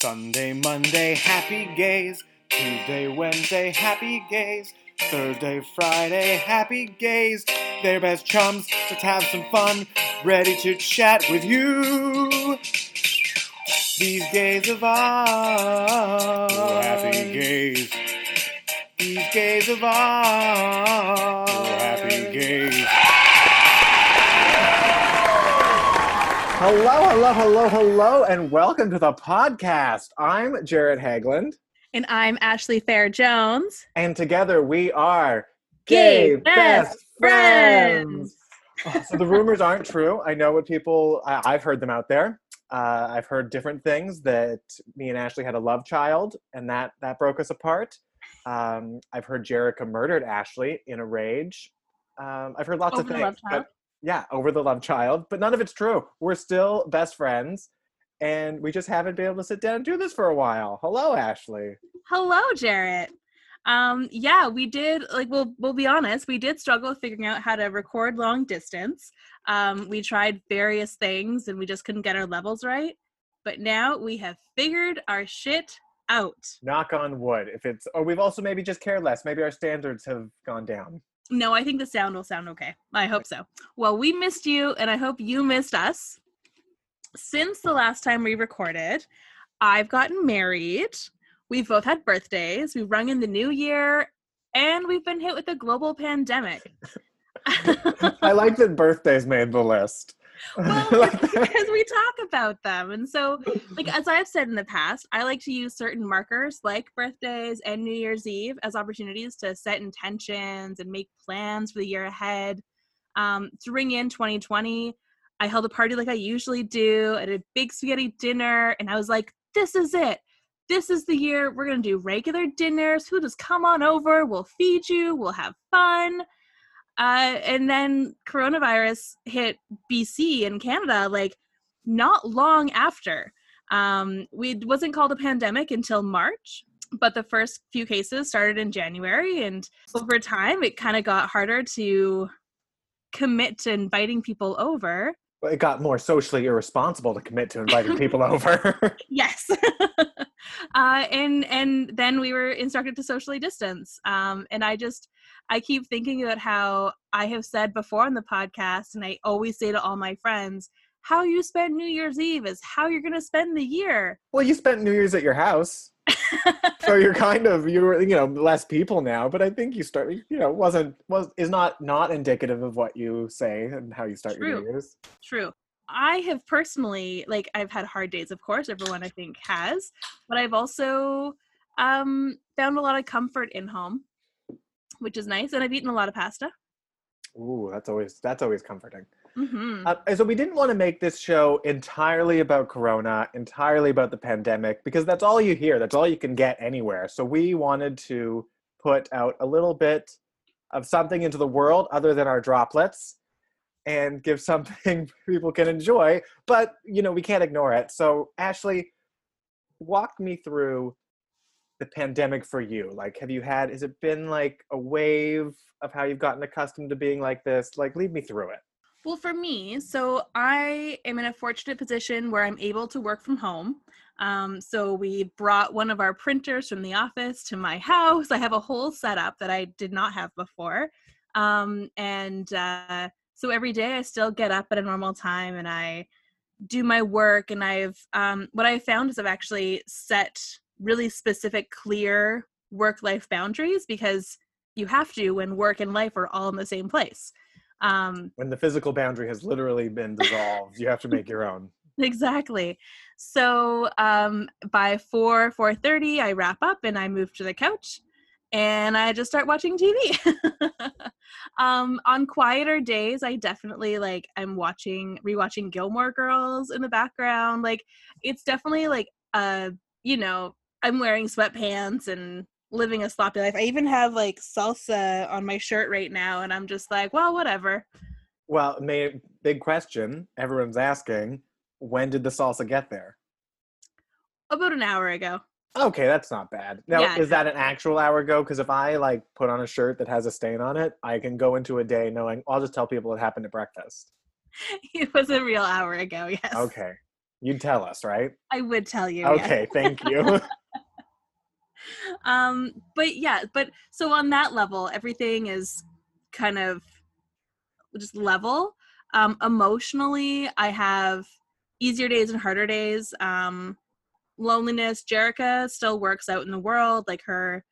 Sunday, Monday, happy gays. Tuesday, Wednesday, happy gays. Thursday, Friday, happy gays. They're best chums. Let's have some fun. Ready to chat with you. These gays of ours. happy gays. These gays of ours. happy gays. Hello, hello, hello, hello, and welcome to the podcast. I'm Jared Hagland, And I'm Ashley Fair Jones. and together we are Gay Best Friends. Oh, so the rumors aren't true. I know what people, I, I've heard them out there. Uh, I've heard different things that me and Ashley had a love child, and that that broke us apart. Um, I've heard Jerica murdered Ashley in a rage. Um, I've heard lots Over of things, but? Yeah, over the love child, but none of it's true. We're still best friends, and we just haven't been able to sit down and do this for a while. Hello, Ashley. Hello, Jarrett. Um, yeah, we did like we'll we'll be honest, we did struggle with figuring out how to record long distance. Um, we tried various things and we just couldn't get our levels right. But now we have figured our shit out. Knock on wood. If it's, or we've also maybe just cared less. Maybe our standards have gone down. No, I think the sound will sound okay. I hope so. Well, we missed you, and I hope you missed us. Since the last time we recorded, I've gotten married. We've both had birthdays. We've rung in the new year, and we've been hit with a global pandemic. I like that birthdays made the list. Well, Like because we talk about them. And so, like as I've said in the past, I like to use certain markers like birthdays and New Year's Eve as opportunities to set intentions and make plans for the year ahead. Um, to ring in 2020, I held a party like I usually do at a big spaghetti dinner, and I was like, this is it. This is the year we're going to do regular dinners. Who just come on over? We'll feed you. We'll have fun. Uh, and then coronavirus hit BC in Canada like not long after. Um, we wasn't called a pandemic until March, but the first few cases started in January, and over time it kind of got harder to commit to inviting people over. It got more socially irresponsible to commit to inviting people over. Yes. uh, and and then we were instructed to socially distance. Um, and I just I keep thinking about how I have said before on the podcast, and I always say to all my friends, how you spend New Year's Eve is how you're gonna spend the year. well, you spent New Year's at your house, so you're kind of you're you know less people now. But I think you start you know wasn't was is not not indicative of what you say and how you start your True. New Year's. True. I have personally like I've had hard days, of course, everyone I think has, but I've also um found a lot of comfort in home, which is nice, and I've eaten a lot of pasta. Ooh, that's always that's always comforting. hmm Uh, so we didn't want to make this show entirely about Corona, entirely about the pandemic, because that's all you hear. That's all you can get anywhere. So we wanted to put out a little bit of something into the world other than our droplets, and give something people can enjoy. But you know we can't ignore it. So Ashley, walk me through the pandemic for you. Like, have you had? Has it been like a wave of how you've gotten accustomed to being like this? Like, lead me through it. Well, for me, so I am in a fortunate position where I'm able to work from home. Um, so we brought one of our printers from the office to my house. I have a whole setup that I did not have before. Um, and uh, so every day I still get up at a normal time and I do my work. And I've, um, what I found is I've actually set really specific, clear work life boundaries because you have to when work and life are all in the same place. Um, when the physical boundary has literally been dissolved you have to make your own exactly so um by 4 4.30 i wrap up and i move to the couch and i just start watching tv um on quieter days i definitely like i'm watching rewatching gilmore girls in the background like it's definitely like uh you know i'm wearing sweatpants and living a sloppy life. I even have like salsa on my shirt right now and i'm just like well whatever. Well may, big question everyone's asking when did the salsa get there? About an hour ago okay that's not bad now Yeah, is that an actual hour ago because if i like put on a shirt that has a stain on it i can go into a day knowing i'll just tell people it happened at breakfast it was a real hour ago yes okay You'd tell us, right? I would tell you. yes. Okay, thank you. um but yeah but so on that level everything is kind of just level um emotionally i have easier days and harder days um loneliness jerica still works out in the world like her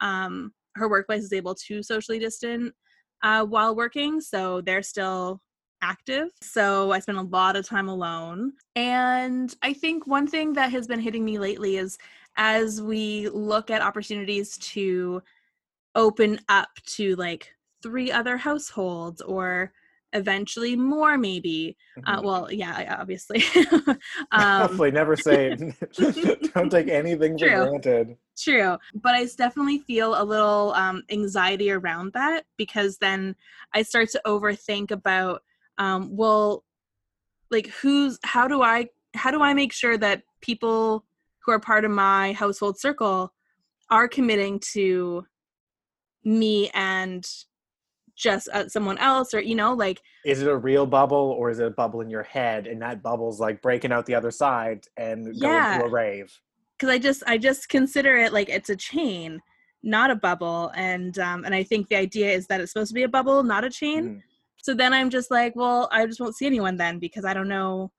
um her workplace is able to socially distant uh while working so they're still active. So i spend a lot of time alone. And i think one thing that has been hitting me lately is as we look at opportunities to open up to like three other households or eventually more maybe uh, Mhm. well yeah obviously um, Hopefully, never say. don't take anything for granted. True, but I definitely feel a little um, anxiety around that because then I start to overthink about, um, well, like who's how do I how do I make sure that people who are part of my household circle are committing to me and just uh, someone else or you know like Is it a real bubble or is it a bubble in your head, and that bubble's like breaking out the other side and going to a rave? because I just I just consider it like it's a chain, not a bubble, and um, and I think the idea is that it's supposed to be a bubble, not a chain. Mhm. So then I'm just like, well, I just won't see anyone then because I don't know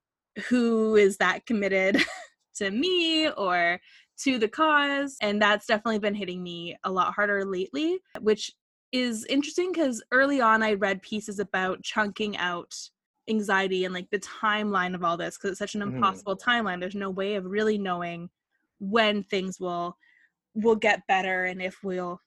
who is that committed to me or to the cause, and that's definitely been hitting me a lot harder lately, which is interesting because early on I read pieces about chunking out anxiety and like the timeline of all this because it's such an Mhm. impossible timeline. There's no way of really knowing when things will will get better and if we'll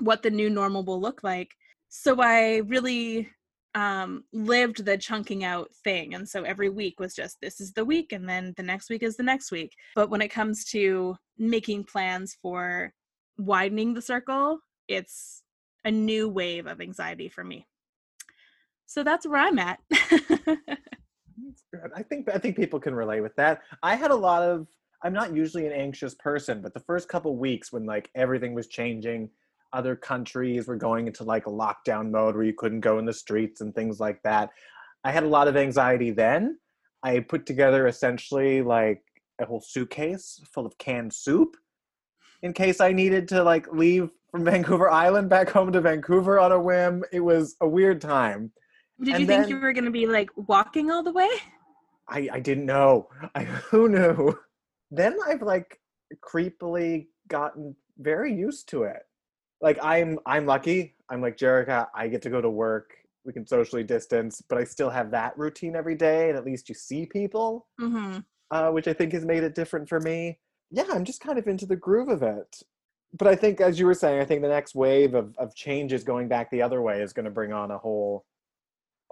what the new normal will look like so i really um lived the chunking out thing and so every week was just this is the week and then the next week is the next week but when it comes to making plans for widening the circle it's a new wave of anxiety for me so that's where i'm at I think I think people can relate with that. I had a lot of. I'm not usually an anxious person, but the first couple weeks when like everything was changing, other countries were going into like lockdown mode where you couldn't go in the streets and things like that. I had a lot of anxiety then. I put together essentially like a whole suitcase full of canned soup in case I needed to like leave from Vancouver Island back home to Vancouver on a whim. It was a weird time. did And you think then- you were going to be like walking all the way I, I didn't know. I, who knew? Then I've like creepily gotten very used to it. Like I'm I'm lucky. I'm like Jerica. I get to go to work. We can socially distance, but I still have that routine every day, and at least you see people, mm-hmm. uh, which I think has made it different for me. Yeah, I'm just kind of into the groove of it. But I think, as you were saying, I think the next wave of, of changes going back the other way is going to bring on a whole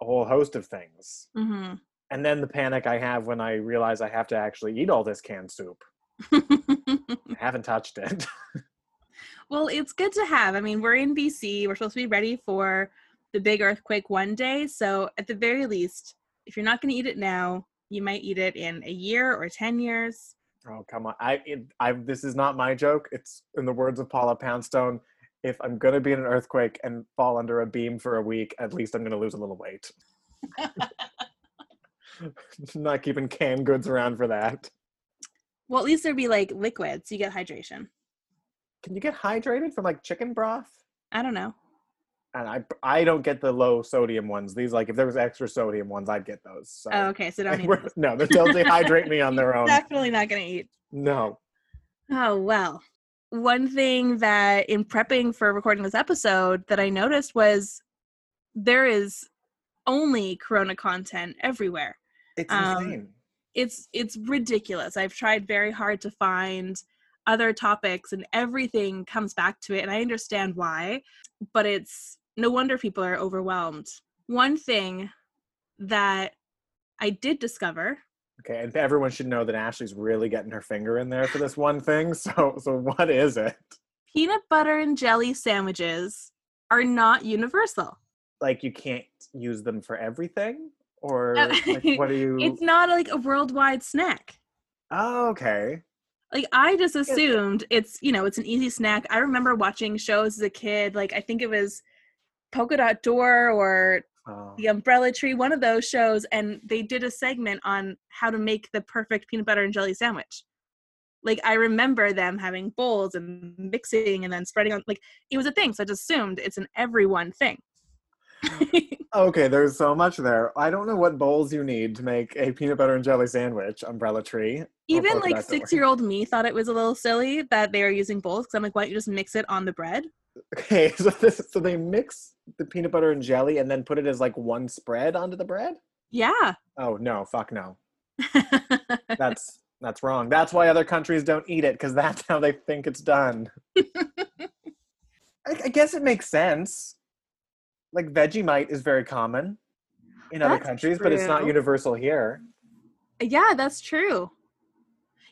a whole host of things Mm-hmm. and then the panic I have when I realize I have to actually eat all this canned soup. I haven't touched it. well, it's good to have. I mean, we're in BC. We're supposed to be ready for the big earthquake one day. So, at the very least, if you're not going to eat it now, you might eat it in a year or 10 years. Oh come on! I, it, I this is not my joke. It's in the words of Paula Poundstone. If I'm gonna be in an earthquake and fall under a beam for a week, at least I'm gonna lose a little weight. not keeping canned goods around for that. Well, at least there'd be like liquids. You get hydration. Can you get hydrated from like chicken broth? I don't know. And I I don't get the low sodium ones. These like if there was extra sodium ones, I'd get those. So. Oh, okay. So don't eat no, they'll dehydrate me on their own. Definitely not going to eat. No. Oh, well. One thing that in prepping for recording this episode that I noticed was there is only corona content everywhere. It's Um, insane. It's it's ridiculous. I've tried very hard to find other topics and everything comes back to it and I understand why, but it's no wonder people are overwhelmed. One thing that I did discover Okay, and everyone should know that Ashley's really getting her finger in there for this one thing. So, so what is it? peanut butter and jelly sandwiches are not universal. Like you can't use them for everything, or uh, like, what are you? It's not like a worldwide snack. oh, okay. Like I just assumed it's you know it's an easy snack. I remember watching shows as a kid. Like I think it was Polka Dot Door or Oh. The Umbrella Tree, one of those shows, and they did a segment on how to make the perfect peanut butter and jelly sandwich. Like I remember them having bowls and mixing and then spreading on like it was a thing, so I just assumed it's an everyone thing. Okay, there's so much there. I don't know what bowls you need to make a peanut butter and jelly sandwich, umbrella tree. Even like six year old me thought it was a little silly that they are using bowls because I'm like, why don't you just mix it on the bread? Okay, so this, so they mix the peanut butter and jelly and then put it as like one spread onto the bread? Yeah. Oh no, fuck no. That's that's wrong. That's why other countries don't eat it because that's how they think it's done. I, I guess it makes sense. Like Vegemite is very common in other That's countries, but it's not universal here. yeah, that's true.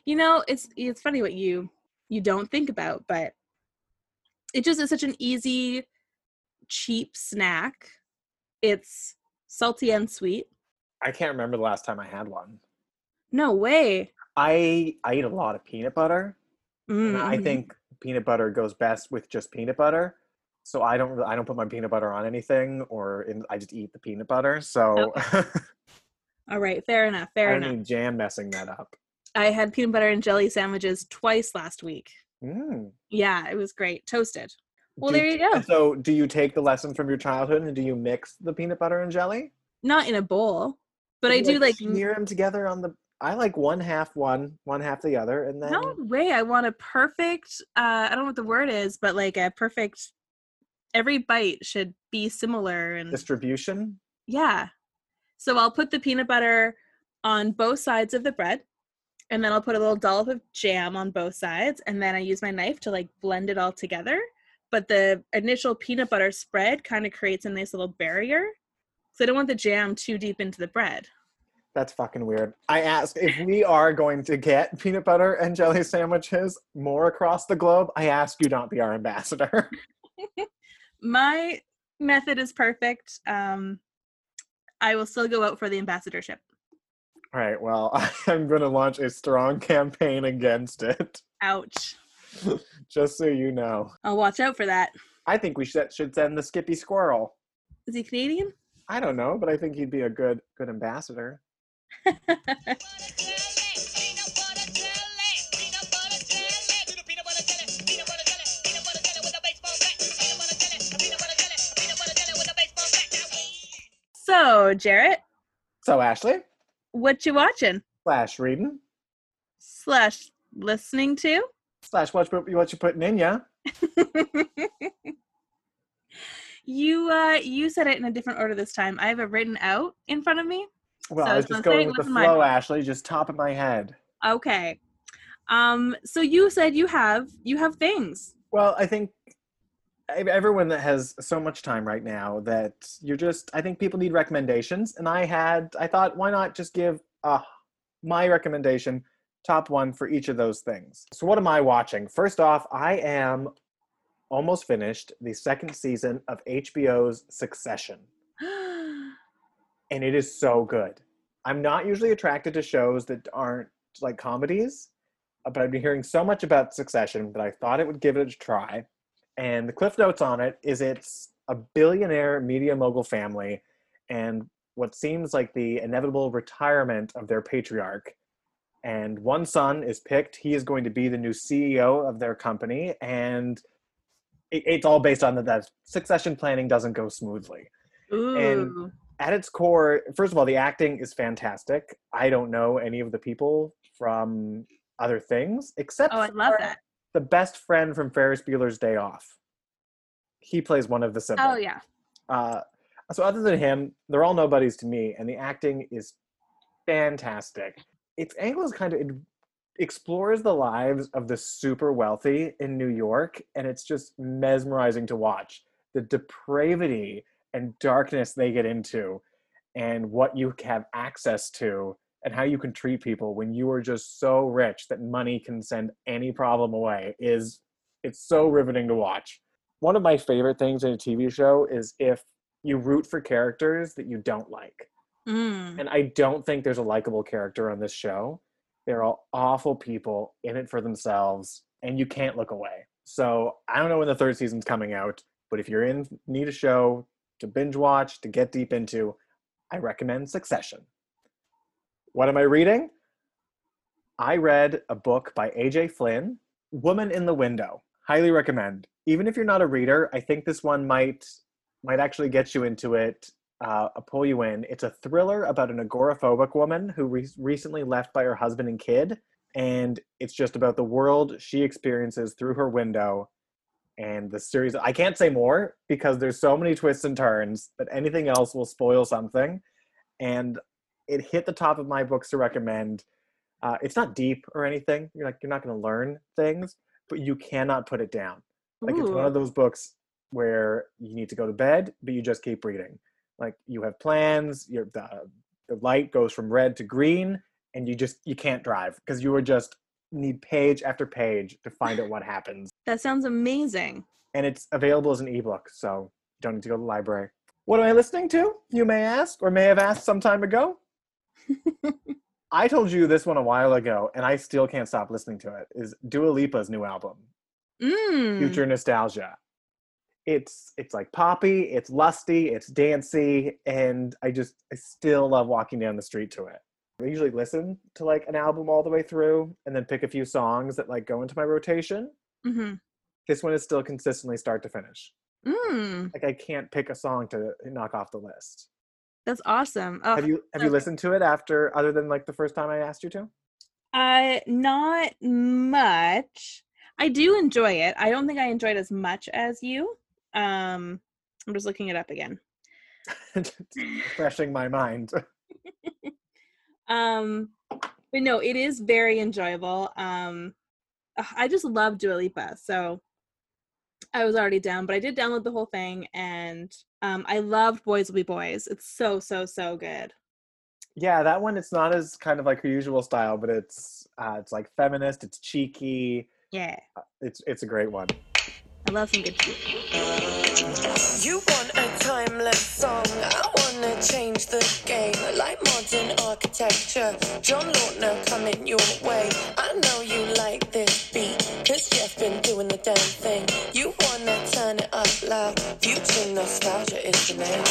You know, it's it's funny what you you don't think about, but it just is such an easy, cheap snack. It's salty and sweet. I can't remember the last time I had one. No way. I I eat a lot of peanut butter, and I mm-hmm. think peanut butter goes best with just peanut butter. So I don't I don't put my peanut butter on anything, or in, I just eat the peanut butter. So All right, fair enough. I Fair don't enough. need jam messing that up. I had peanut butter and jelly sandwiches twice last week. Mm. Yeah, it was great. Toasted. Well, Do there you go. So do you take the lesson from your childhood and do you mix the peanut butter and jelly? Not in a bowl, but I do like. m- smear them together on the. I like one half one, one half the other, and then No way. I want a perfect. Uh, I don't know what the word is, but like a perfect. Every bite should be similar and distribution. yeah. So I'll put the peanut butter on both sides of the bread, and then I'll put a little dollop of jam on both sides, and then I use my knife to like blend it all together. But the initial peanut butter spread kind of creates a nice little barrier. So I don't want the jam too deep into the bread. That's fucking weird. I asked if we are going to get peanut butter and jelly sandwiches more across the globe. I ask you not be our ambassador. My method is perfect. Um, I will still go out for the ambassadorship. All right. Well, I'm going to launch a strong campaign against it, Ouch. just so you know. I'll watch out for that. I think we should should send the Skippy Squirrel. Is he Canadian? I don't know, but I think he'd be a good good ambassador. so, Jarrett, So Ashley, what you watching? slash reading, Slash listening to? slash what you what you putting in yeah. you uh you said it in a different order this time. I have it written out in front of me. Well, So I was just going with the in my flow. Ashley, just top of my head. Okay. Um so you said you have you have things. Well, I think everyone that has so much time right now that you're just I think people need recommendations and I had I thought why not just give uh my recommendation top one for each of those things. So what am I watching? First off, I am almost finished the second season of HBO's Succession and it is so good. I'm not usually attracted to shows that aren't like comedies, uh, but I've been hearing so much about Succession that I thought it would give it a try. And the cliff notes on it is it's a billionaire media mogul family and what seems like the inevitable retirement of their patriarch. And one son is picked. He is going to be the new CEO of their company. And it, it's all based on that, that succession planning doesn't go smoothly Ooh. And at its core, first of all, the acting is fantastic. I don't know any of the people from other things except oh, I love for that. The best friend from Ferris Bueller's Day Off. He plays one of the siblings. Oh yeah. Uh, so other than him, they're all nobodies to me, and the acting is fantastic. Its angle is kind of it explores the lives of the super wealthy in New York, and it's just mesmerizing to watch. The depravity and darkness they get into, and what you have access to, and how you can treat people when you are just so rich that money can send any problem away is it's so riveting to watch. One of my favorite things in a TV show is if you root for characters that you don't like. Mm. And I don't think there's a likable character on this show. They're all awful people in it for themselves, and you can't look away. So I don't know when the third season's coming out, but if you're in need a show to binge watch, to get deep into, I recommend Succession. What am I reading? I read a book by AJ Flynn, Woman in the Window. Highly recommend. Even if you're not a reader, I think this one might might actually get you into it, uh, pull you in. It's a thriller about an agoraphobic woman who re- recently left by her husband and kid, and it's just about the world she experiences through her window. And the series, I can't say more because there's so many twists and turns that anything else will spoil something. And it hit the top of my books to recommend. Uh, it's not deep or anything. You're like you're not going to learn things, but you cannot put it down. Like it's one of those books where you need to go to bed, but you just keep reading. Like you have plans. Your the, the light goes from red to green, and you just you can't drive because you are just need page after page to find out what happens. That sounds amazing. And it's available as an ebook, so you don't need to go to the library. What am I listening to? You may ask, or may have asked some time ago. I told you this one a while ago, and I still can't stop listening to it. Is Dua Lipa's new album, Mm. Future Nostalgia. It's it's like poppy, it's lusty, it's dancey, and I just I still love walking down the street to it. I usually listen to like an album all the way through, and then pick a few songs that like go into my rotation. hmm This one is still consistently start to finish. Mm. Like I can't pick a song to knock off the list. That's awesome. Oh, Have you have you listened to it after other than like the first time I asked you to? Uh, not much. I do enjoy it. I don't think I enjoyed as much as you. Um, I'm just looking it up again. Refreshing my mind. Um, but no, it is very enjoyable. Um, I just love Dua Lipa, so I was already down. But I did download the whole thing, and um, I loved Boys Will Be Boys. It's so so so good. Yeah, that one it's not as kind of like her usual style, but it's uh, it's like feminist, it's cheeky, Yeah, it's it's a great one. I love some good shit. You want a timeless song, I wanna change the game like modern architecture. John Lautner coming your way. I know you like this beat, cause Jeff been doing the damn thing. You wanna turn it up loud, future nostalgia is the name.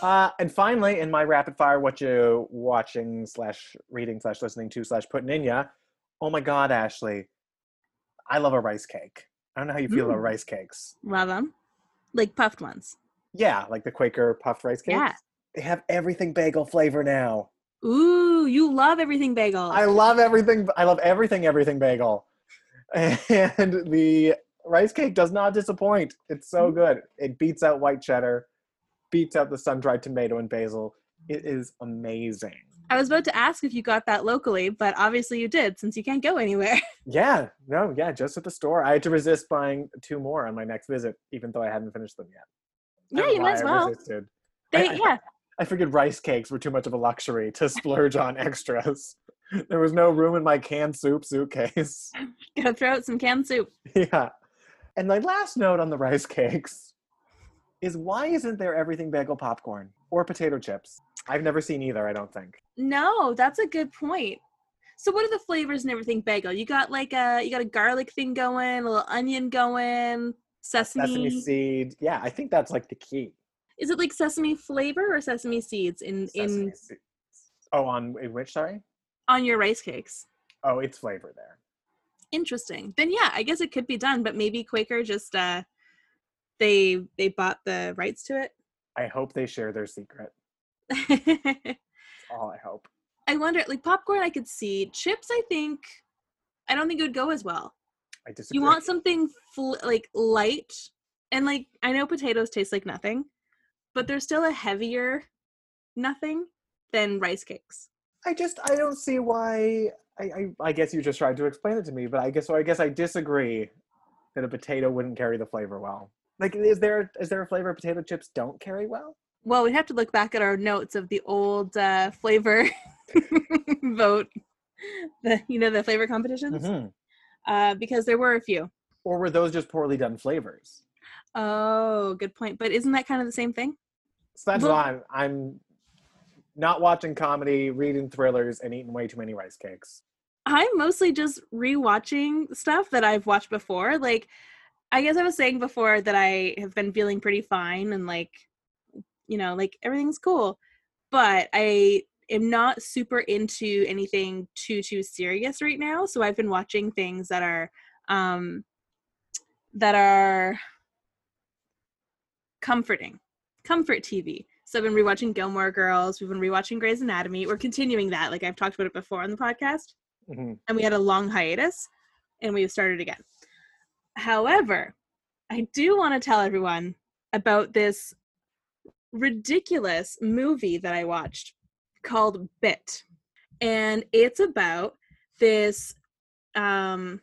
Uh, and finally, in my rapid fire, what you watching slash reading slash listening to slash putting in ya? Oh my God, Ashley, I love a rice cake. I don't know how you feel about Mm. rice cakes. Love them, like puffed ones. Yeah, like the Quaker puffed rice cakes. Yeah. They have everything bagel flavor now. Ooh, you love everything bagel. I love everything. I love everything. Everything bagel, and the rice cake does not disappoint. It's so good. It beats out white cheddar, beats out the sun dried tomato and basil. It is amazing. I was about to ask if you got that locally, but obviously you did since you can't go anywhere. Yeah, no, yeah, just at the store. I had to resist buying two more on my next visit, even though I hadn't finished them yet. Yeah, you might as I well. resisted. They, I- yeah, I figured rice cakes were too much of a luxury to splurge on extras. There was no room in my canned soup suitcase. gotta throw out some canned soup. Yeah. And my last note on the rice cakes is why isn't there everything bagel popcorn or potato chips? I've never seen either, I don't think. No, that's a good point. So what are the flavors and everything bagel? You got like a you got a garlic thing going, a little onion going, sesame. Sesame seed. Yeah, I think that's like the key. Is it like sesame flavor or sesame seeds in Sesame in seeds. Oh, on in which, sorry? on your rice cakes? Oh, it's flavor there. Interesting. Then yeah, I guess it could be done, but maybe Quaker just uh they they bought the rights to it. I hope they share their secret. All I hope. I wonder like popcorn I could see. Chips I think I don't think it would go as well. I disagree. You want something fl- like light and like I know potatoes taste like nothing, but they're still a heavier nothing than rice cakes. I just I don't see why. I, I I guess you just tried to explain it to me, but I guess so. I guess I disagree that a potato wouldn't carry the flavor well. Like, is there is there a flavor potato chips don't carry well? Well, we'd have to look back at our notes of the old uh, flavor vote, the you know the flavor competitions, Mhm. uh, because there were a few. Or were those just poorly done flavors? Oh, good point. But isn't that kind of the same thing? So that's Well- why I'm, I'm not watching comedy, reading thrillers, and eating way too many rice cakes. I'm mostly just rewatching stuff that I've watched before. Like, I guess I was saying before that I have been feeling pretty fine and like you know, like everything's cool. But I am not super into anything too too serious right now. So I've been watching things that are um that are comforting. Comfort TV. So I've been rewatching Gilmore Girls, we've been rewatching Grey's Anatomy. We're continuing that, like I've talked about it before on the podcast. Mhm. And we had a long hiatus and we've started again. However, I do want to tell everyone about this ridiculous movie that I watched called Bit. And it's about this um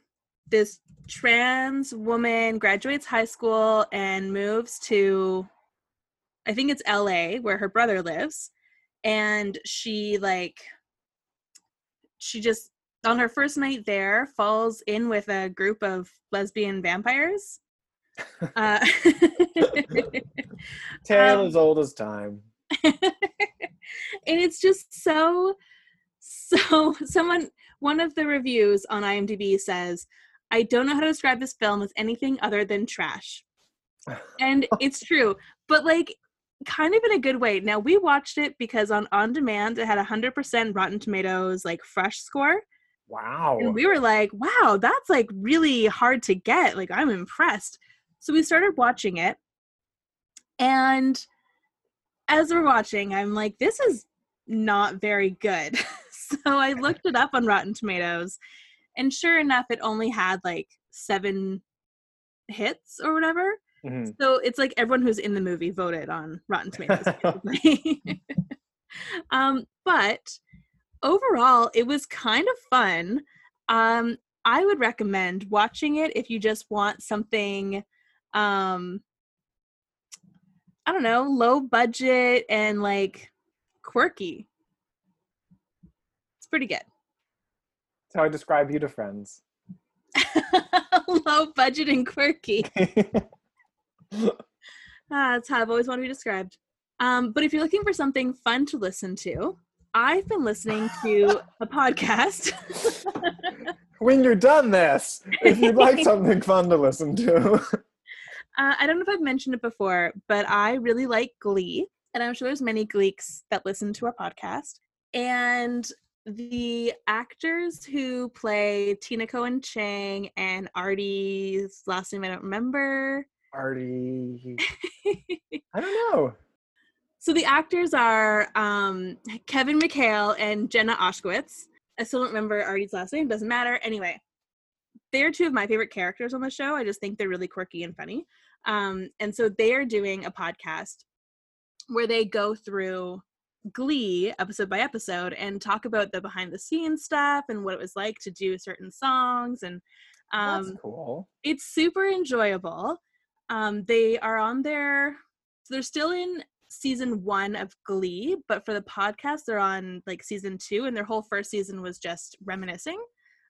this trans woman graduates high school and moves to I think it's LA where her brother lives and she like she just on her first night there falls in with a group of lesbian vampires uh, Tale Um, as old as time. and it's just so so someone one of the reviews on imdb says i don't know how to describe this film as anything other than trash. And it's true but like kind of in a good way. Now we watched it because on on demand it had 100% rotten tomatoes like fresh score. Wow. and we were like wow that's like really hard to get. Like i'm impressed so we started watching it and as we're watching i'm like this is not very good. So i looked it up on rotten tomatoes and sure enough it only had like seven hits or whatever. Mhm. so it's like everyone who's in the movie voted on rotten tomatoes um but overall it was kind of fun. Um i would recommend watching it if you just want something um i don't know low budget and like quirky it's pretty good That's how I describe you to friends. low budget and quirky Ah, that's how I've always wanted to be described. Um, but if you're looking for something fun to listen to, I've been listening to a podcast. when you're done this, if you'd like something fun to listen to. Uh, I don't know if I've mentioned it before, but I really like Glee, and I'm sure there's many Gleeks that listen to our podcast. And the actors who play Tina Cohen Chang and Artie's last name I don't remember. Artie. I don't know. So the actors are um, Kevin McHale and Jenna Ushkowitz. I still don't remember Artie's last name. Doesn't matter. Anyway, they're two of my favorite characters on the show. I just think they're really quirky and funny. Um, and so they are doing a podcast where they go through Glee episode by episode and talk about the behind the scenes stuff and what it was like to do certain songs. And um, That's cool. it's super enjoyable. Um, they are on their, they're still in season one of Glee, but for the podcast, they're on like season two, and their whole first season was just reminiscing.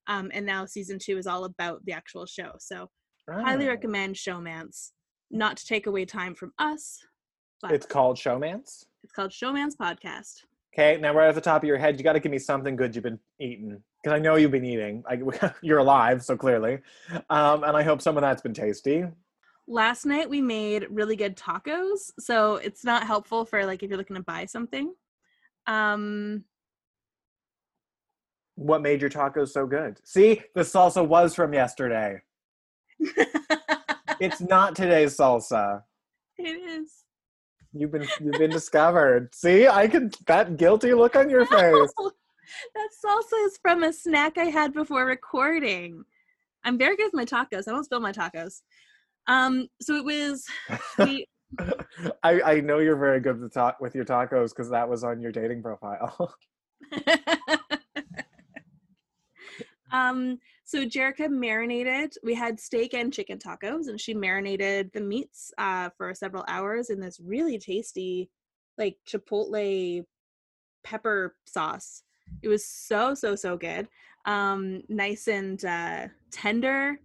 Um, and now season two is all about the actual show. So highly Oh. recommend Showmance. Not to take away time from us, but It's called Showmance. it's called Showmance Podcast. Okay, now right off the top of your head, you got to give me something good you've been eating because I know you've been eating. Like you're alive, so clearly, um, and I hope some of that's been tasty. Last night we made really good tacos, so it's not helpful for like if you're looking to buy something. Um, What made your tacos so good? See, the salsa was from yesterday. It's not today's salsa. it is. You've been you've been discovered. See, I can that guilty look on your face. No, that salsa is from a snack I had before recording. I'm very good with my tacos. I don't spill my tacos. Um, so it was we, I I know you're very good with ta- with your tacos because that was on your dating profile. um, so Jerica marinated. We had steak and chicken tacos, and she marinated the meats uh, for several hours in this really tasty, like chipotle pepper sauce. It was so so so good. Um, nice and uh, tender,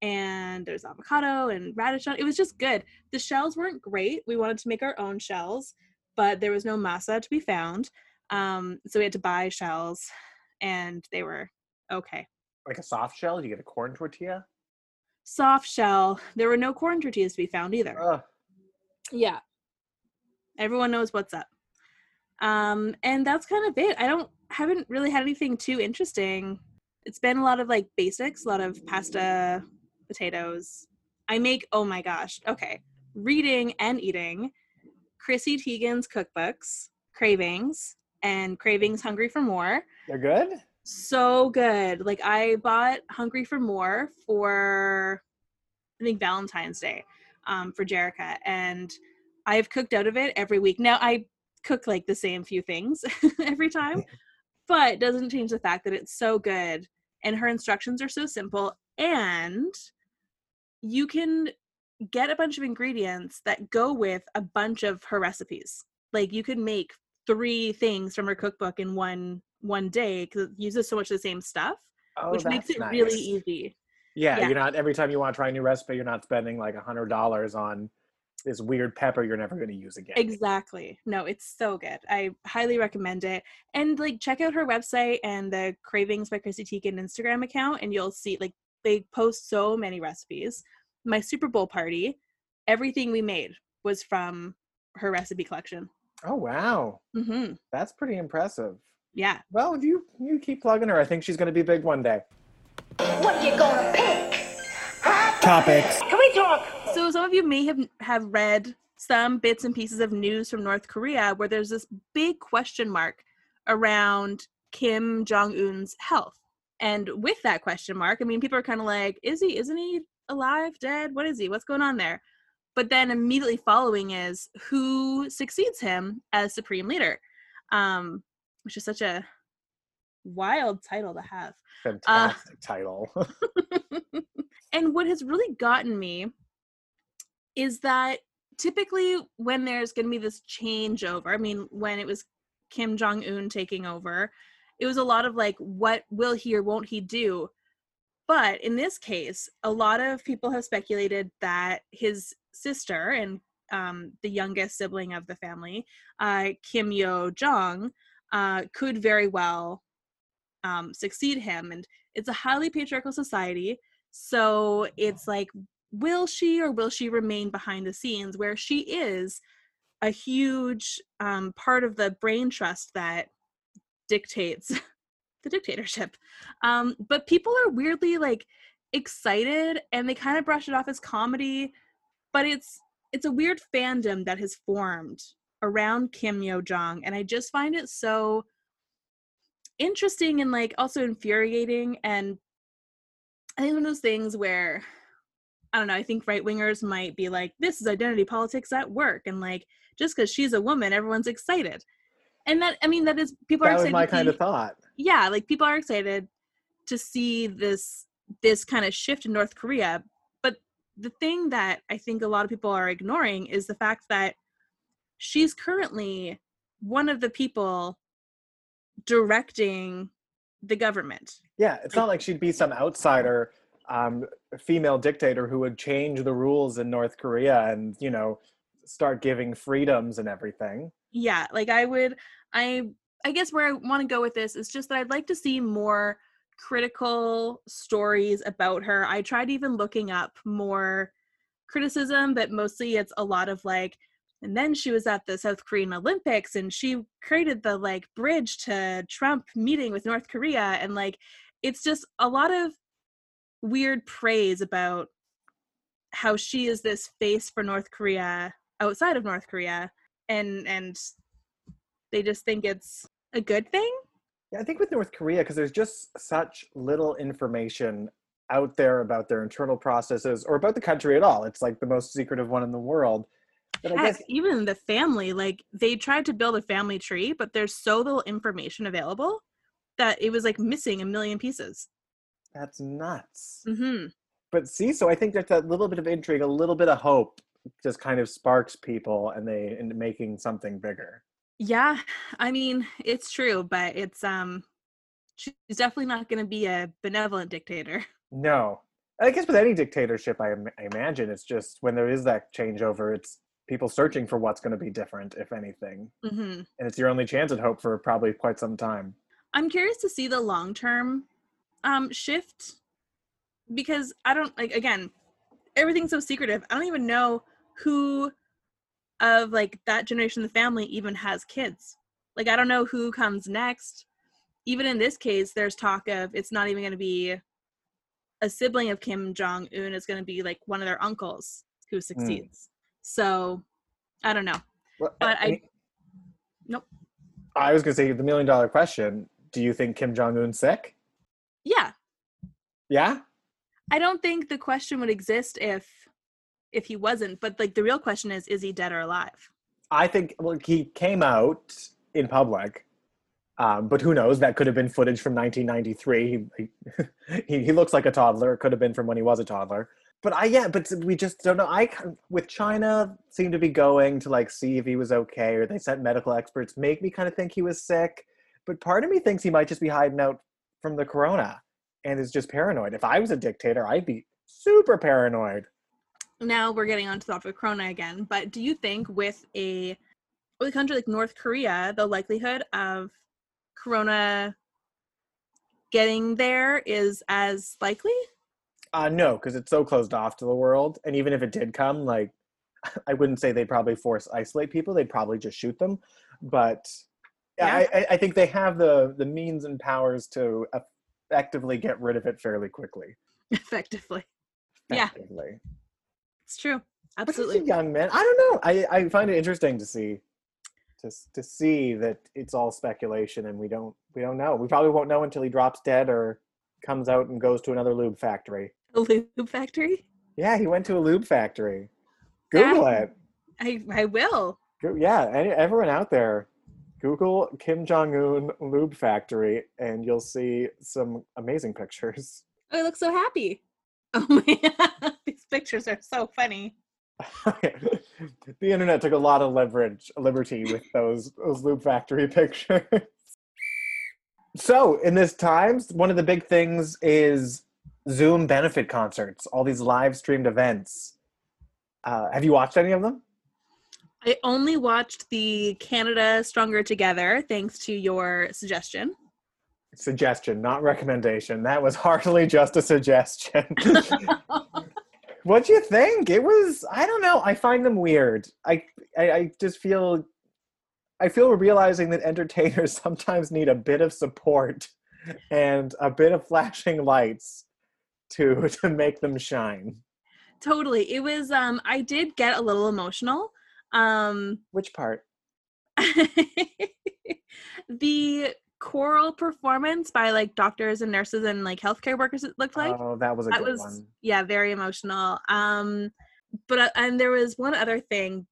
and there's avocado and radish on. It was just good. The shells weren't great. We wanted to make our own shells, but there was no masa to be found. Um, so we had to buy shells, and they were okay. Like a soft shell, you get a corn tortilla. Soft shell. There were no corn tortillas to be found either. Ugh. Yeah. Everyone knows what's up. Um, and that's kind of it. I don't haven't really had anything too interesting. It's been a lot of like basics, a lot of pasta, potatoes. I make oh my gosh, okay. Reading and eating Chrissy Teigen's cookbooks, Cravings, and Cravings Hungry for More. They're good? So good. Like I bought Hungry for More for I think Valentine's Day um, for Jerica, and I've cooked out of it every week. Now I cook like the same few things every time, but it doesn't change the fact that it's so good and her instructions are so simple and you can get a bunch of ingredients that go with a bunch of her recipes. Like you could make three things from her cookbook in one one day because it uses so much of the same stuff, Oh, which makes it really easy. Yeah, Yeah. you're not every time you want to try a new recipe, you're not spending like a hundred dollars on this weird pepper you're never going to use again. Exactly. No, it's so good. I highly recommend it. And like check out her website and the Cravings by Chrissy Teigen Instagram account and you'll see like they post so many recipes. My Super Bowl party, everything we made was from her recipe collection. Oh wow, Mhm. that's pretty impressive. Yeah. Well, if you you keep plugging her, I think she's going to be big one day. What are you gonna pick? Topics. Can we talk? So some of you may have have read some bits and pieces of news from North Korea where there's this big question mark around Kim Jong Un's health. And with that question mark, I mean, people are kind of like, is he? Isn't he alive? Dead? What is he? What's going on there? But then immediately following is who succeeds him as supreme leader, um, which is such a wild title to have. Fantastic title. and what has really gotten me is that typically when there's going to be this changeover, I mean, when it was Kim Jong Un taking over, it was a lot of like, what will he or won't he do? But in this case, a lot of people have speculated that his sister and um, the youngest sibling of the family, uh, Kim Yo Jong, uh, could very well um, succeed him. And it's a highly patriarchal society. So it's like, will she or will she remain behind the scenes where she is a huge um, part of the brain trust that dictates the dictatorship? Um, but people are weirdly like excited and they kind of brush it off as comedy, but it's it's a weird fandom that has formed around Kim Yo Jong, and I just find it so interesting and like also infuriating and I think one of those things where I don't know, I think right wingers might be like, this is identity politics at work and like just because she's a woman, everyone's excited. And that I mean that is people are that was excited my kind see- of thought. yeah, like people are excited to see this this kind of shift in North Korea. But the thing that I think a lot of people are ignoring is the fact that she's currently one of the people directing the government. Yeah, it's not like she'd be some outsider um, female dictator who would change the rules in North Korea and you know start giving freedoms and everything. yeah like i would i i guess where i want to go with this is just that i'd like to see more critical stories about her i tried even looking up more criticism but mostly it's a lot of like and then she was at the south korean olympics and she created the like bridge to trump meeting with north korea and like it's just a lot of weird praise about how she is this face for north korea outside of north korea and and they just think it's a good thing Yeah, I think with North Korea, because there's just such little information out there about their internal processes or about the country at all. It's like the most secretive one in the world. But I guess even the family like they tried to build a family tree but there's so little information available that it was like missing a million pieces. That's nuts. hmm But see, so I think that that little bit of intrigue, a little bit of hope, just kind of sparks people and they into making something bigger. yeah i mean it's true but it's um she's definitely not going to be a benevolent dictator. No, I guess with any dictatorship, I, im- I imagine it's just when there is that changeover, it's people searching for what's going to be different, if anything, hmm and it's your only chance at hope for probably quite some time. i'm curious to see the long term um shift because i don't like again everything's so secretive i don't even know who of like that generation of the family even has kids. Like I don't know who comes next. Even in this case, there's talk of it's not even going to be a sibling of Kim Jong Un. It's going to be like one of their uncles who succeeds. So I don't know. Well, But I- mean, Nope. I was gonna say the million dollar question: Do you think Kim Jong Un's sick? Yeah, Yeah. I don't think the question would exist if if he wasn't. But like the real question is, is he dead or alive? I think well, he came out in public, um, but who knows? That could have been footage from 1993. He, he he looks like a toddler. It could have been from when he was a toddler. But I yeah, but we just don't know. I with China seemed to be going to like see if he was okay, or they sent medical experts. Make me kind of think he was sick, but part of me thinks he might just be hiding out from the corona and is just paranoid. If I was a dictator, I'd be super paranoid. now we're getting onto the topic of corona again but do you think with a with a country like north korea the likelihood of corona getting there is as likely Uh, no, because it's so closed off to the world. And even if it did come, like, I wouldn't say they'd probably force isolate people. They'd probably just shoot them. But yeah. I, I- think they have the the means and powers to effectively get rid of it fairly quickly. effectively Yeah. It's true But absolutely a young man. I don't know. I, I find it interesting to see to to see that it's all speculation and we don't we don't know. We probably won't know until he drops dead or comes out and goes to another lube factory. The lube factory Yeah, he went to a lube factory. Google it. i i will Yeah, any, everyone out there, Google Kim Jong Un lube factory, and you'll see some amazing pictures. oh, he looks so happy oh man these pictures are so funny the internet took a lot of leverage, liberty with those those lube factory pictures. so, in this times, one of the big things is Zoom benefit concerts, all these live streamed events. Uh, have you watched any of them? i only watched the canada stronger together thanks to your suggestion Suggestion, not recommendation. That was hardly just a suggestion. What'd you think? It was I don't know. I find them weird. I, I I just feel I feel realizing that entertainers sometimes need a bit of support and a bit of flashing lights to to make them shine. totally it was um i did get a little emotional um Which part? the choral performance by like doctors and nurses and like healthcare workers it looked like oh, that was a that good was one. yeah very emotional um but uh, and there was one other thing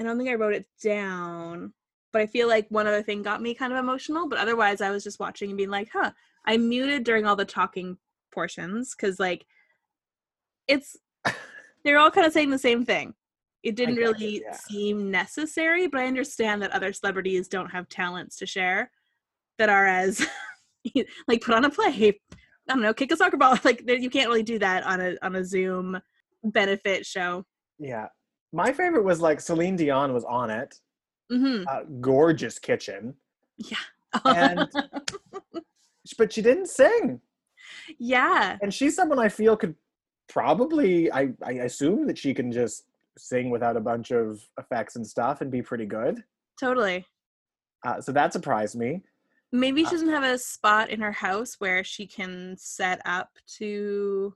i don't think i wrote it down but i feel like one other thing got me kind of emotional but otherwise i was just watching and being like huh i muted during all the talking portions because like it's they're all kind of saying the same thing it didn't really yeah. seem necessary but i understand that other celebrities don't have talents to share that are as like put on a play I don't know, kick a soccer ball. Like you can't really do that on a on a Zoom benefit show. Yeah. My favorite was like Celine Dion was on it. hmm Uh, gorgeous kitchen. Yeah. And- But she didn't sing. Yeah. and she's someone I feel could probably I, I assume that she can just sing without a bunch of effects and stuff and be pretty good. Totally. Uh, so that surprised me. Maybe Uh she doesn't have a spot in her house where she can set up to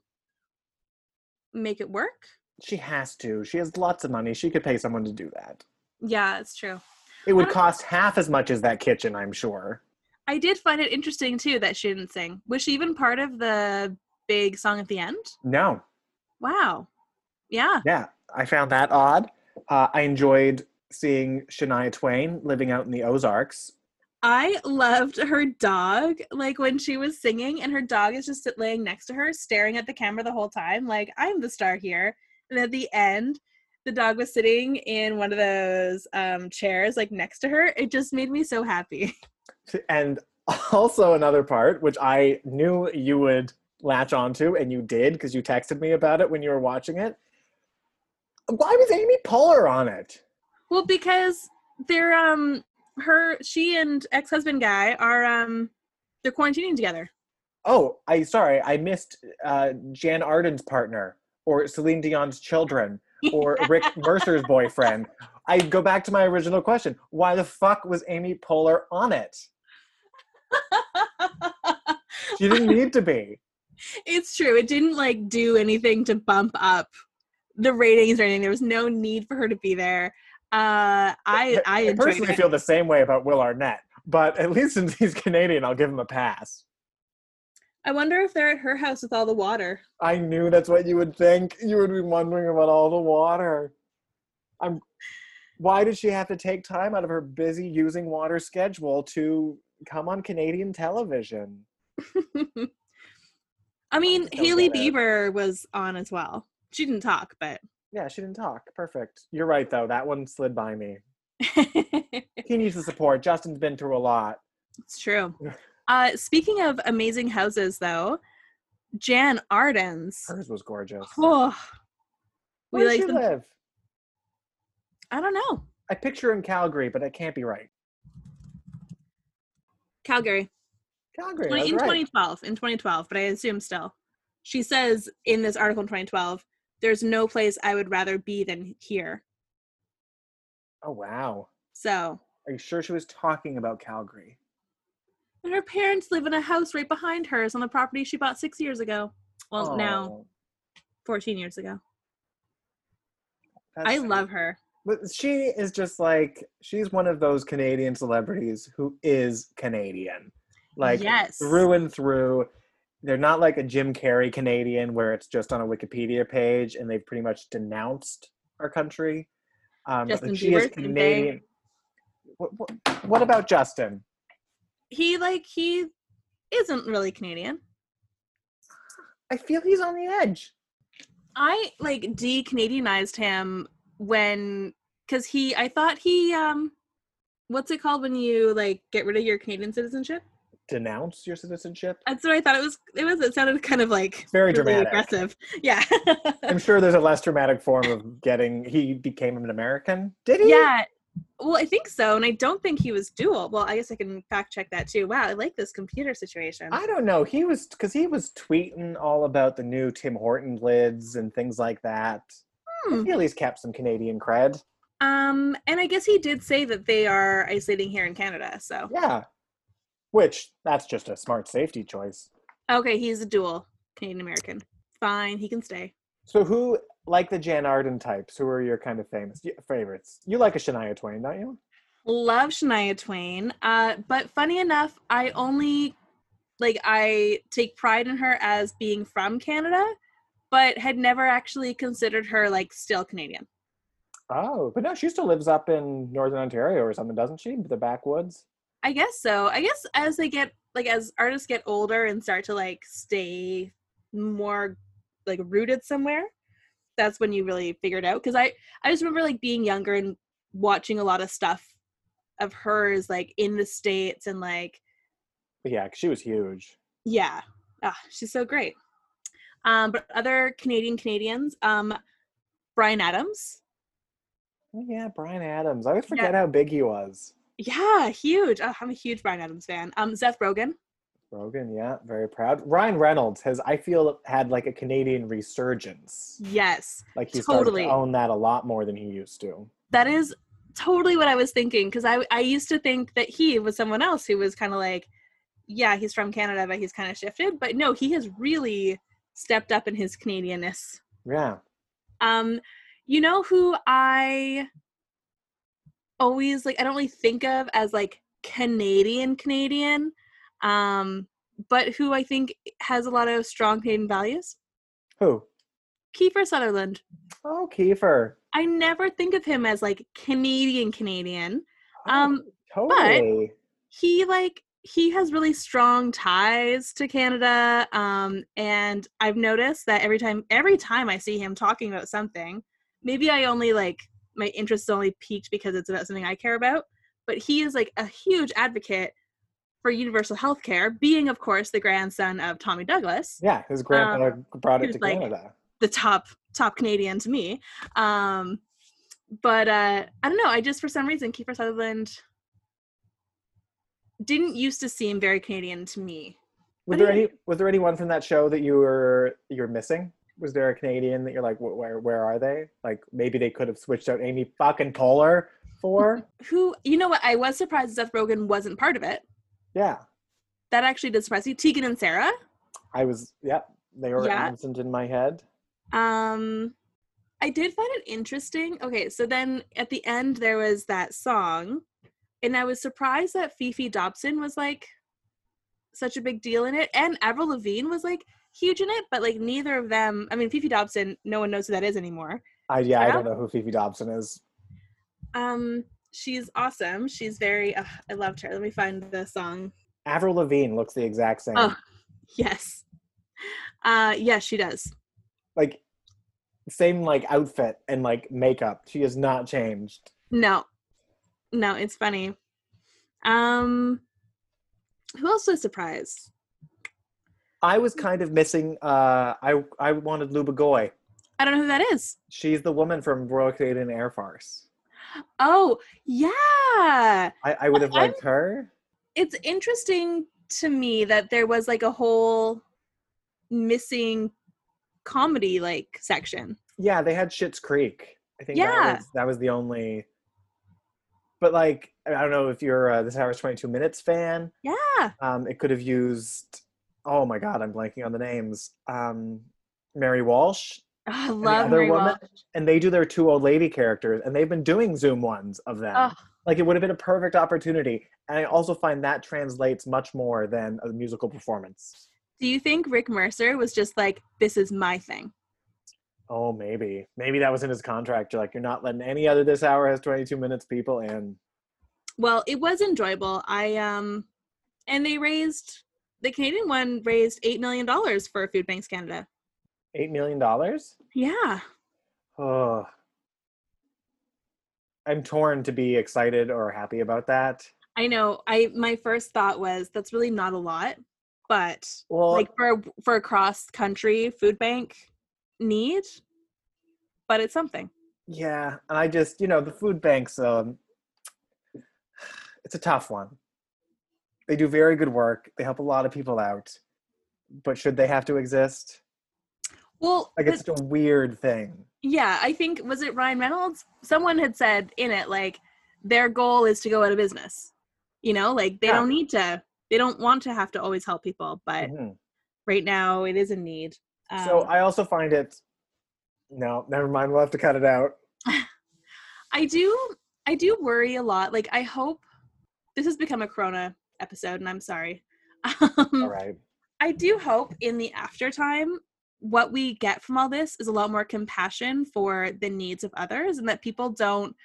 make it work. She has to. She has lots of money. She could pay someone to do that. Yeah, it's true. It would Uh, cost half as much as that kitchen, I'm sure. I did find it interesting too that she didn't sing. Was she even part of the big song at the end? No. Wow. Yeah. Yeah, I found that odd. Uh, I enjoyed seeing Shania Twain living out in the Ozarks. I loved her dog, like when she was singing, and her dog is just laying next to her, staring at the camera the whole time, like, I'm the star here. And at the end, the dog was sitting in one of those um, chairs, like next to her. It just made me so happy. And also another part, which I knew you would latch onto, and you did because you texted me about it when you were watching it. Why was Amy Poehler on it? well, because they're, um, her, she and ex husband guy are, um, they're quarantining together. Oh, I sorry, I missed uh, Jann Arden's partner or Celine Dion's children or Rick Mercer's boyfriend. I go back to my original question: Why the fuck was Amy Poehler on it? She didn't need to be. it's true. It didn't like do anything to bump up the ratings or anything. There was no need for her to be there. Uh, I I enjoyed personally it. feel the same way about Will Arnett, but at least since he's Canadian, I'll give him a pass. I wonder if they're at her house with all the water. I knew that's what you would think. You would be wondering about all the water. I'm. Why did she have to take time out of her busy using water schedule to come on Canadian television? I mean, don't Hailey. Bieber was on as well. She didn't talk, but Yeah, she didn't talk. Perfect. You're right, though. That one slid by me. He needs the support. Justin's been through a lot. it's true. Uh, speaking of amazing houses, though, Jann Arden's. Hers was gorgeous. Oh, we Where does like she them. live? I don't know. I picture in Calgary, but it can't be right. Calgary. Calgary. In right. 2012 in 2012 but i assume still she says in this article in 2012 there's no place i would rather be than here Oh wow. so Are you sure she was talking about Calgary? And her parents live in a house right behind hers on the property she bought six years ago well now Oh, 14 years ago that's i sweet. love her But she is just like she's one of those Canadian celebrities who is Canadian, like Yes. through and through. They're not like a Jim Carrey Canadian where it's just on a Wikipedia page and they've pretty much denounced our country. Um, but Justin she is Bieber, same thing. Canadian. What, what, what about Justin? He like he isn't really canadian I feel he's on the edge. i like de-canadianized him when because he i thought he um what's it called when you like get rid of your canadian citizenship Denounce your citizenship. That's what I thought it was. It was. It sounded kind of like Very really dramatic. aggressive. Yeah. I'm sure there's a less dramatic form of getting. He became an American. Did he? yeah. Well, I think so, and I don't think he was dual. Well, I guess I can fact check that too. Wow, I like this computer situation. I don't know. He was because he was tweeting all about the new Tim Horton lids and things like that. Hmm. feel he's kept some Canadian cred. Um, and I guess he did say that they are isolating here in Canada. So Yeah. Which that's just a smart safety choice. okay, he's a dual Canadian American. Fine, he can stay. So who like the Jann Arden types? Who are your kind of famous favorites? You like a Shania Twain, don't you? Love Shania Twain. Uh, but funny enough, I only like I take pride in her as being from Canada, but had never actually considered her like still Canadian. Oh, but no, she still lives up in Northern Ontario or something, doesn't she? The backwoods. I guess so. I guess as they get like as artists get older and start to like stay more like rooted somewhere, that's when you really figure it out. Because I I just remember like being younger and watching a lot of stuff of hers like in the states and like yeah she was huge. yeah, ah, she's so great. Um, but other Canadian Canadians, um, Bryan Adams, Oh, yeah, Bryan Adams. I always Yeah. forget how big he was. yeah, huge. Oh, I'm a huge Bryan Adams fan. Um, Seth Rogen, Rogan, yeah, very proud. Ryan Reynolds has, I feel, had like a Canadian resurgence. yes, Like he's Totally. to own that a lot more than he used to. that is totally what I was thinking because I I used to think that he was someone else who was kind of like, yeah, he's from Canada, but he's kind of shifted. But no, he has really stepped up in his Canadianness. Yeah. Um, you know who I always like I don't really think of as like Canadian Canadian, um, but who I think has a lot of strong Canadian values? Who? Kiefer Sutherland. Oh, Kiefer. I never think of him as like Canadian Canadian. Oh, Um, totally. he like he has really strong ties to Canada um and I've noticed that every time every time I see him talking about something maybe I only like my interest is only peaked because it's about something I care about but he is like a huge advocate for universal health care being of course the grandson of Tommy Douglas yeah, his grandfather brought it to like- Canada. the top top Canadian to me um but uh I don't know I just for some reason Kiefer Sutherland didn't used to seem very Canadian to me Was What there any? Was there anyone from that show that you were you're missing? Was there a Canadian that you're like, where where are they? Like maybe they could have switched out Amy fucking Poehler for? Who you know what? I was surprised Seth Rogen wasn't part of it. Yeah, That actually did surprise me. Tegan and Sara. I was. yeah, they were Yeah. innocent in my head. Um I did find it interesting. Okay, so then at the end there was that song, and I was surprised that Fefe Dobson was like such a big deal in it, and Avril Lavigne was like huge in it, but like neither of them. I mean, Fefe Dobson, no one knows who that is anymore. I yeah, I don't know who Fefe Dobson is. Um, she's awesome. She's very. Uh, I loved her. Let me find the song. Avril Lavigne looks the exact same. Oh. Yes. Uh, yes, she does. Like same like outfit and like makeup. She has not changed. No, no, it's funny. Um, who else was surprised? I was kind of missing. Uh, I I wanted Luba Goy. I don't know who that is. She's the woman from Royal Canadian Air Farce. Oh, yeah. I, I would have I'm- liked her. It's interesting to me that there was like a whole missing comedy like section. Yeah, they had Schitt's Creek. I think Yeah. that was that was the only. But like, I don't know if you're a This Hour's Twenty Two Minutes fan. Yeah. Um, it could have used. Oh my God, I'm blanking on the names. Um, Mary Walsh, Oh, I the love other Mary woman? Walsh. and they do their two old lady characters, and they've been doing Zoom ones of them. Oh, Like it would have been a perfect opportunity, and I also find that translates much more than a musical performance. do you think Rick Mercer was just like, this is my thing? Oh, maybe. Maybe that was in his contract. You're like, you're not letting any other this hour has 22 minutes people in. Well, it was enjoyable. I um and they raised the Canadian one raised eight million dollars for Food Banks Canada. $8 million? Yeah. Oh. I'm torn to be excited or happy about that. I know. I my first thought was that's really not a lot, but Well, like for for a cross country food bank need, but it's something. yeah. And I just, you know, the food banks, um, it's a tough one. They do very good work. They help a lot of people out. But should they have to exist? Well, Like, it's a weird thing. yeah, I think was it Ryan Reynolds? Someone had said in it like their goal is to go out of business. You know, like they Yeah. don't need to. They don't want to have to always help people, but Mhm. right now it is a need. So Um, I also find it. No, never mind. We'll have to cut it out. I do I do worry a lot. Like I hope this has become a corona episode and I'm sorry. Um, All right. I do hope in the after time what we get from all this is a lot more compassion for the needs of others and that people don't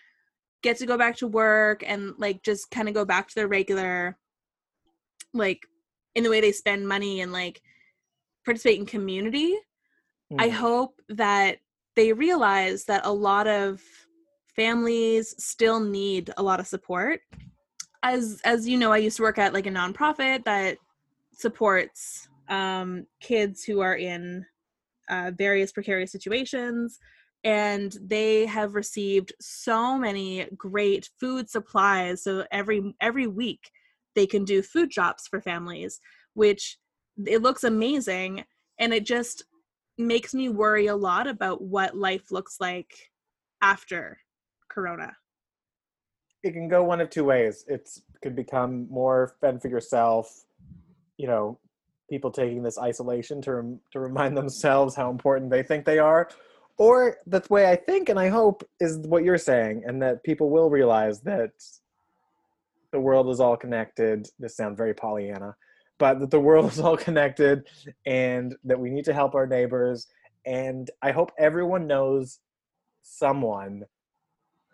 get to go back to work and like just kind of go back to their regular like in the way they spend money and like participate in community. I Mhm. hope that they realize that a lot of families still need a lot of support. As as you know, I used to work at like a nonprofit that supports um, kids who are in uh, various precarious situations, and they have received so many great food supplies. So every every week they can do food drops for families, which it looks amazing, and it just makes me worry a lot about what life looks like after corona it can go one of two ways. It's could become more fend for yourself. You know, people taking this isolation to rem- to remind themselves how important they think they are, or the way I think and I hope is what you're saying, and that people will realize that the world is all connected. This sounds very Pollyanna, but that the world is all connected, and that we need to help our neighbors. And I hope everyone knows someone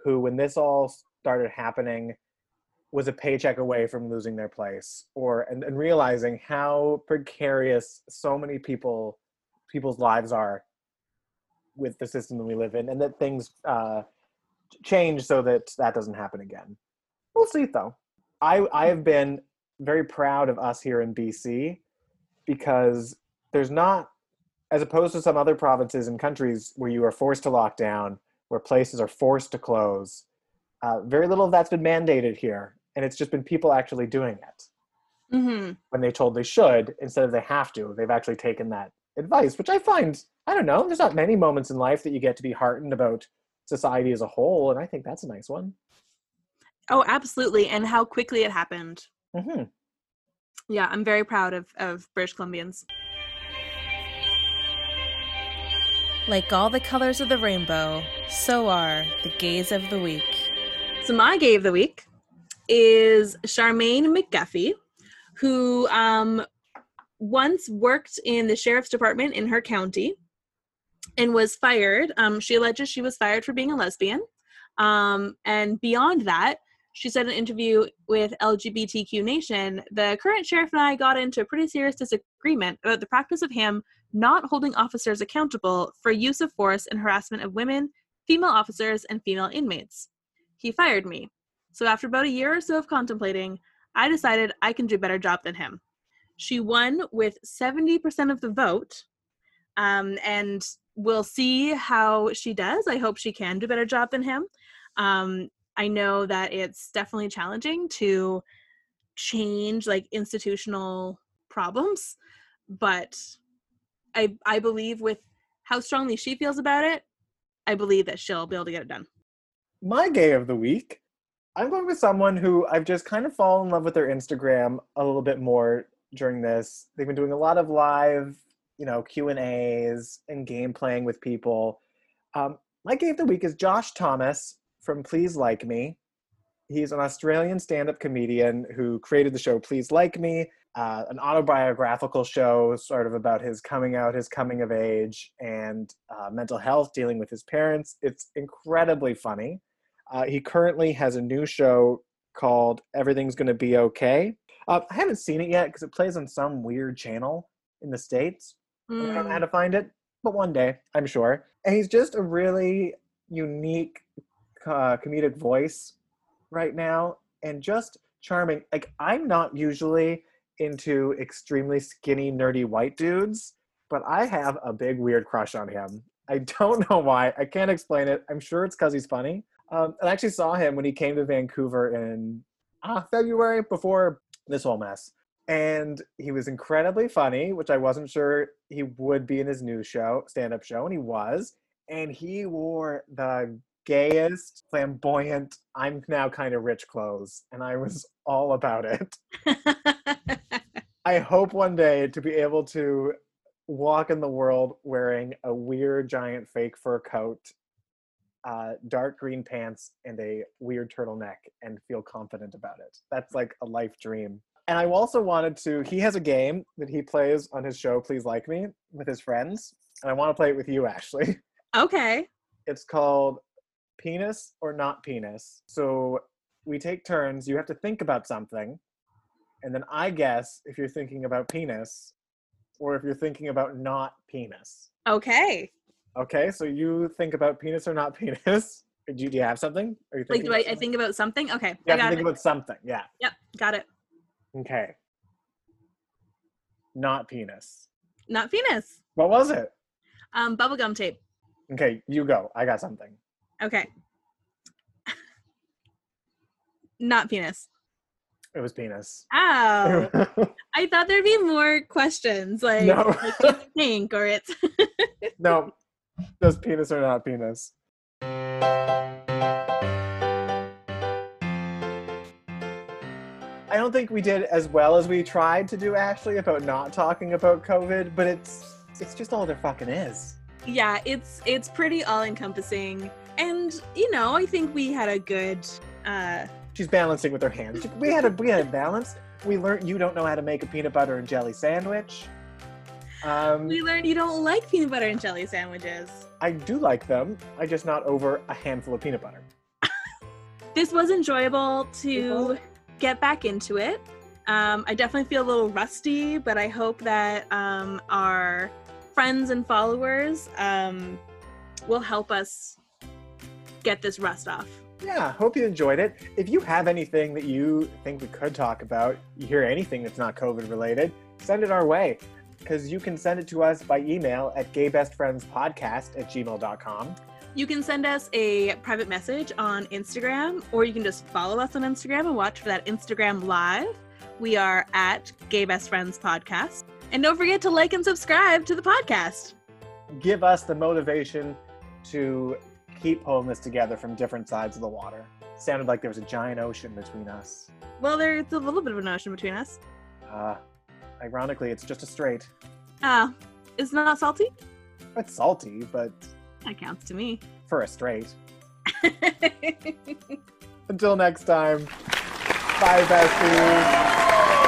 who, when this all started happening, was a paycheck away from losing their place, or and, and realizing how precarious so many people people's lives are with the system that we live in, and that things uh, change so that that doesn't happen again. We'll see, though. I I have been very proud of us here in BC because there's not, as opposed to some other provinces and countries where you are forced to lock down, where places are forced to close. Uh, very little of that's been mandated here, and it's just been people actually doing it mm-hmm. when they told they should instead of they have to. They've actually taken that advice, which I find I don't know. There's not many moments in life that you get to be heartened about society as a whole, and I think that's a nice one. Oh, absolutely. And how quickly it happened. hmm Yeah, I'm very proud of, of British Columbians. Like all the colors of the rainbow, so are the gays of the week. So my gay of the week is Charmaine McGuffey, who um, once worked in the sheriff's department in her county and was fired. Um, she alleges she was fired for being a lesbian. Um, and beyond that, she said in an interview with LGBTQ Nation, the current sheriff and I got into a pretty serious disagreement about the practice of him not holding officers accountable for use of force and harassment of women, female officers, and female inmates. He fired me. So after about a year or so of contemplating, I decided I can do a better job than him. She won with 70% of the vote, um, and we'll see how she does. I hope she can do a better job than him. Um, I know that it's definitely challenging to change like institutional problems, but I I believe with how strongly she feels about it, I believe that she'll be able to get it done. My gay of the week, I'm going with someone who I've just kind of fallen in love with their Instagram a little bit more during this. They've been doing a lot of live, you know, Q and A's and game playing with people. Um, my game of the week is Josh Thomas from Please Like Me. He's an Australian stand-up comedian who created the show Please Like Me, uh, an autobiographical show sort of about his coming out, his coming of age, and uh, mental health, dealing with his parents. It's incredibly funny. Uh, he currently has a new show called Everything's Gonna Be Okay. Uh, I haven't seen it yet because it plays on some weird channel in the States. I don't know how Mm. to find it, but one day, I'm sure. And he's just a really unique uh, comedic voice right now and just charming. Like, I'm not usually into extremely skinny, nerdy white dudes, but I have a big, weird crush on him. I don't know why. I can't explain it. I'm sure it's because he's funny. Um, I actually saw him when he came to Vancouver in uh, February before this whole mess. And he was incredibly funny, which I wasn't sure he would be in his new show, stand up show, and he was. And he wore the gayest, flamboyant, I'm now kind of rich clothes. And I was all about it. I hope one day to be able to walk in the world wearing a weird giant fake fur coat, uh, dark green pants, and a weird turtleneck and feel confident about it. That's like a life dream. And I also wanted to, he has a game that he plays on his show, Please Like Me, with his friends. And I want to play it with you, Ashley. okay. It's called Penis or Not Penis. So we take turns. You have to think about something. And then I guess if you're thinking about penis or if you're thinking about not penis. Okay. Okay, so you think about penis or not penis. Do you, do you have something? Are you Like, do I, I think about something? Okay. You I got think it. about something. Yeah. Yep. Got it. Okay. Not penis. Not penis. What was it? Um, bubblegum tape. Okay, you go. I got something. Okay. Not penis. It was penis. Ow. I thought there'd be more questions like, No. like it's pink or it's no. Does penis or not penis? I don't think we did as well as we tried to do, Ashley, about not talking about COVID, but it's it's just all there fucking is. yeah, it's it's pretty all encompassing. And you know, I think we had a good uh She's balancing with her hands. We had a we had a balance. We learned you don't know how to make a peanut butter and jelly sandwich. Um, we learned you don't like peanut butter and jelly sandwiches. I do like them. I just not over a handful of peanut butter. This was enjoyable to get back into it. Um, I definitely feel a little rusty, but I hope that um, our friends and followers um, will help us get this rust off. Yeah, hope you enjoyed it. If you have anything that you think we could talk about, you hear anything that's not COVID related, send it our way. Because you can send it to us by email at gaybestfriendspodcast at gmail.com. You can send us a private message on Instagram, or you can just follow us on Instagram and watch for that Instagram live. We are at Gay Best Friends Podcast. And don't forget to like and subscribe to the podcast. give us the motivation to keep pulling this together from different sides of the water. Sounded like there was a giant ocean between us. Well, there's a little bit of an ocean between us. Uh, ironically, it's just a straight. Ah, it's not salty? It's salty, but That counts to me. for a straight. Until next time, bye, besties.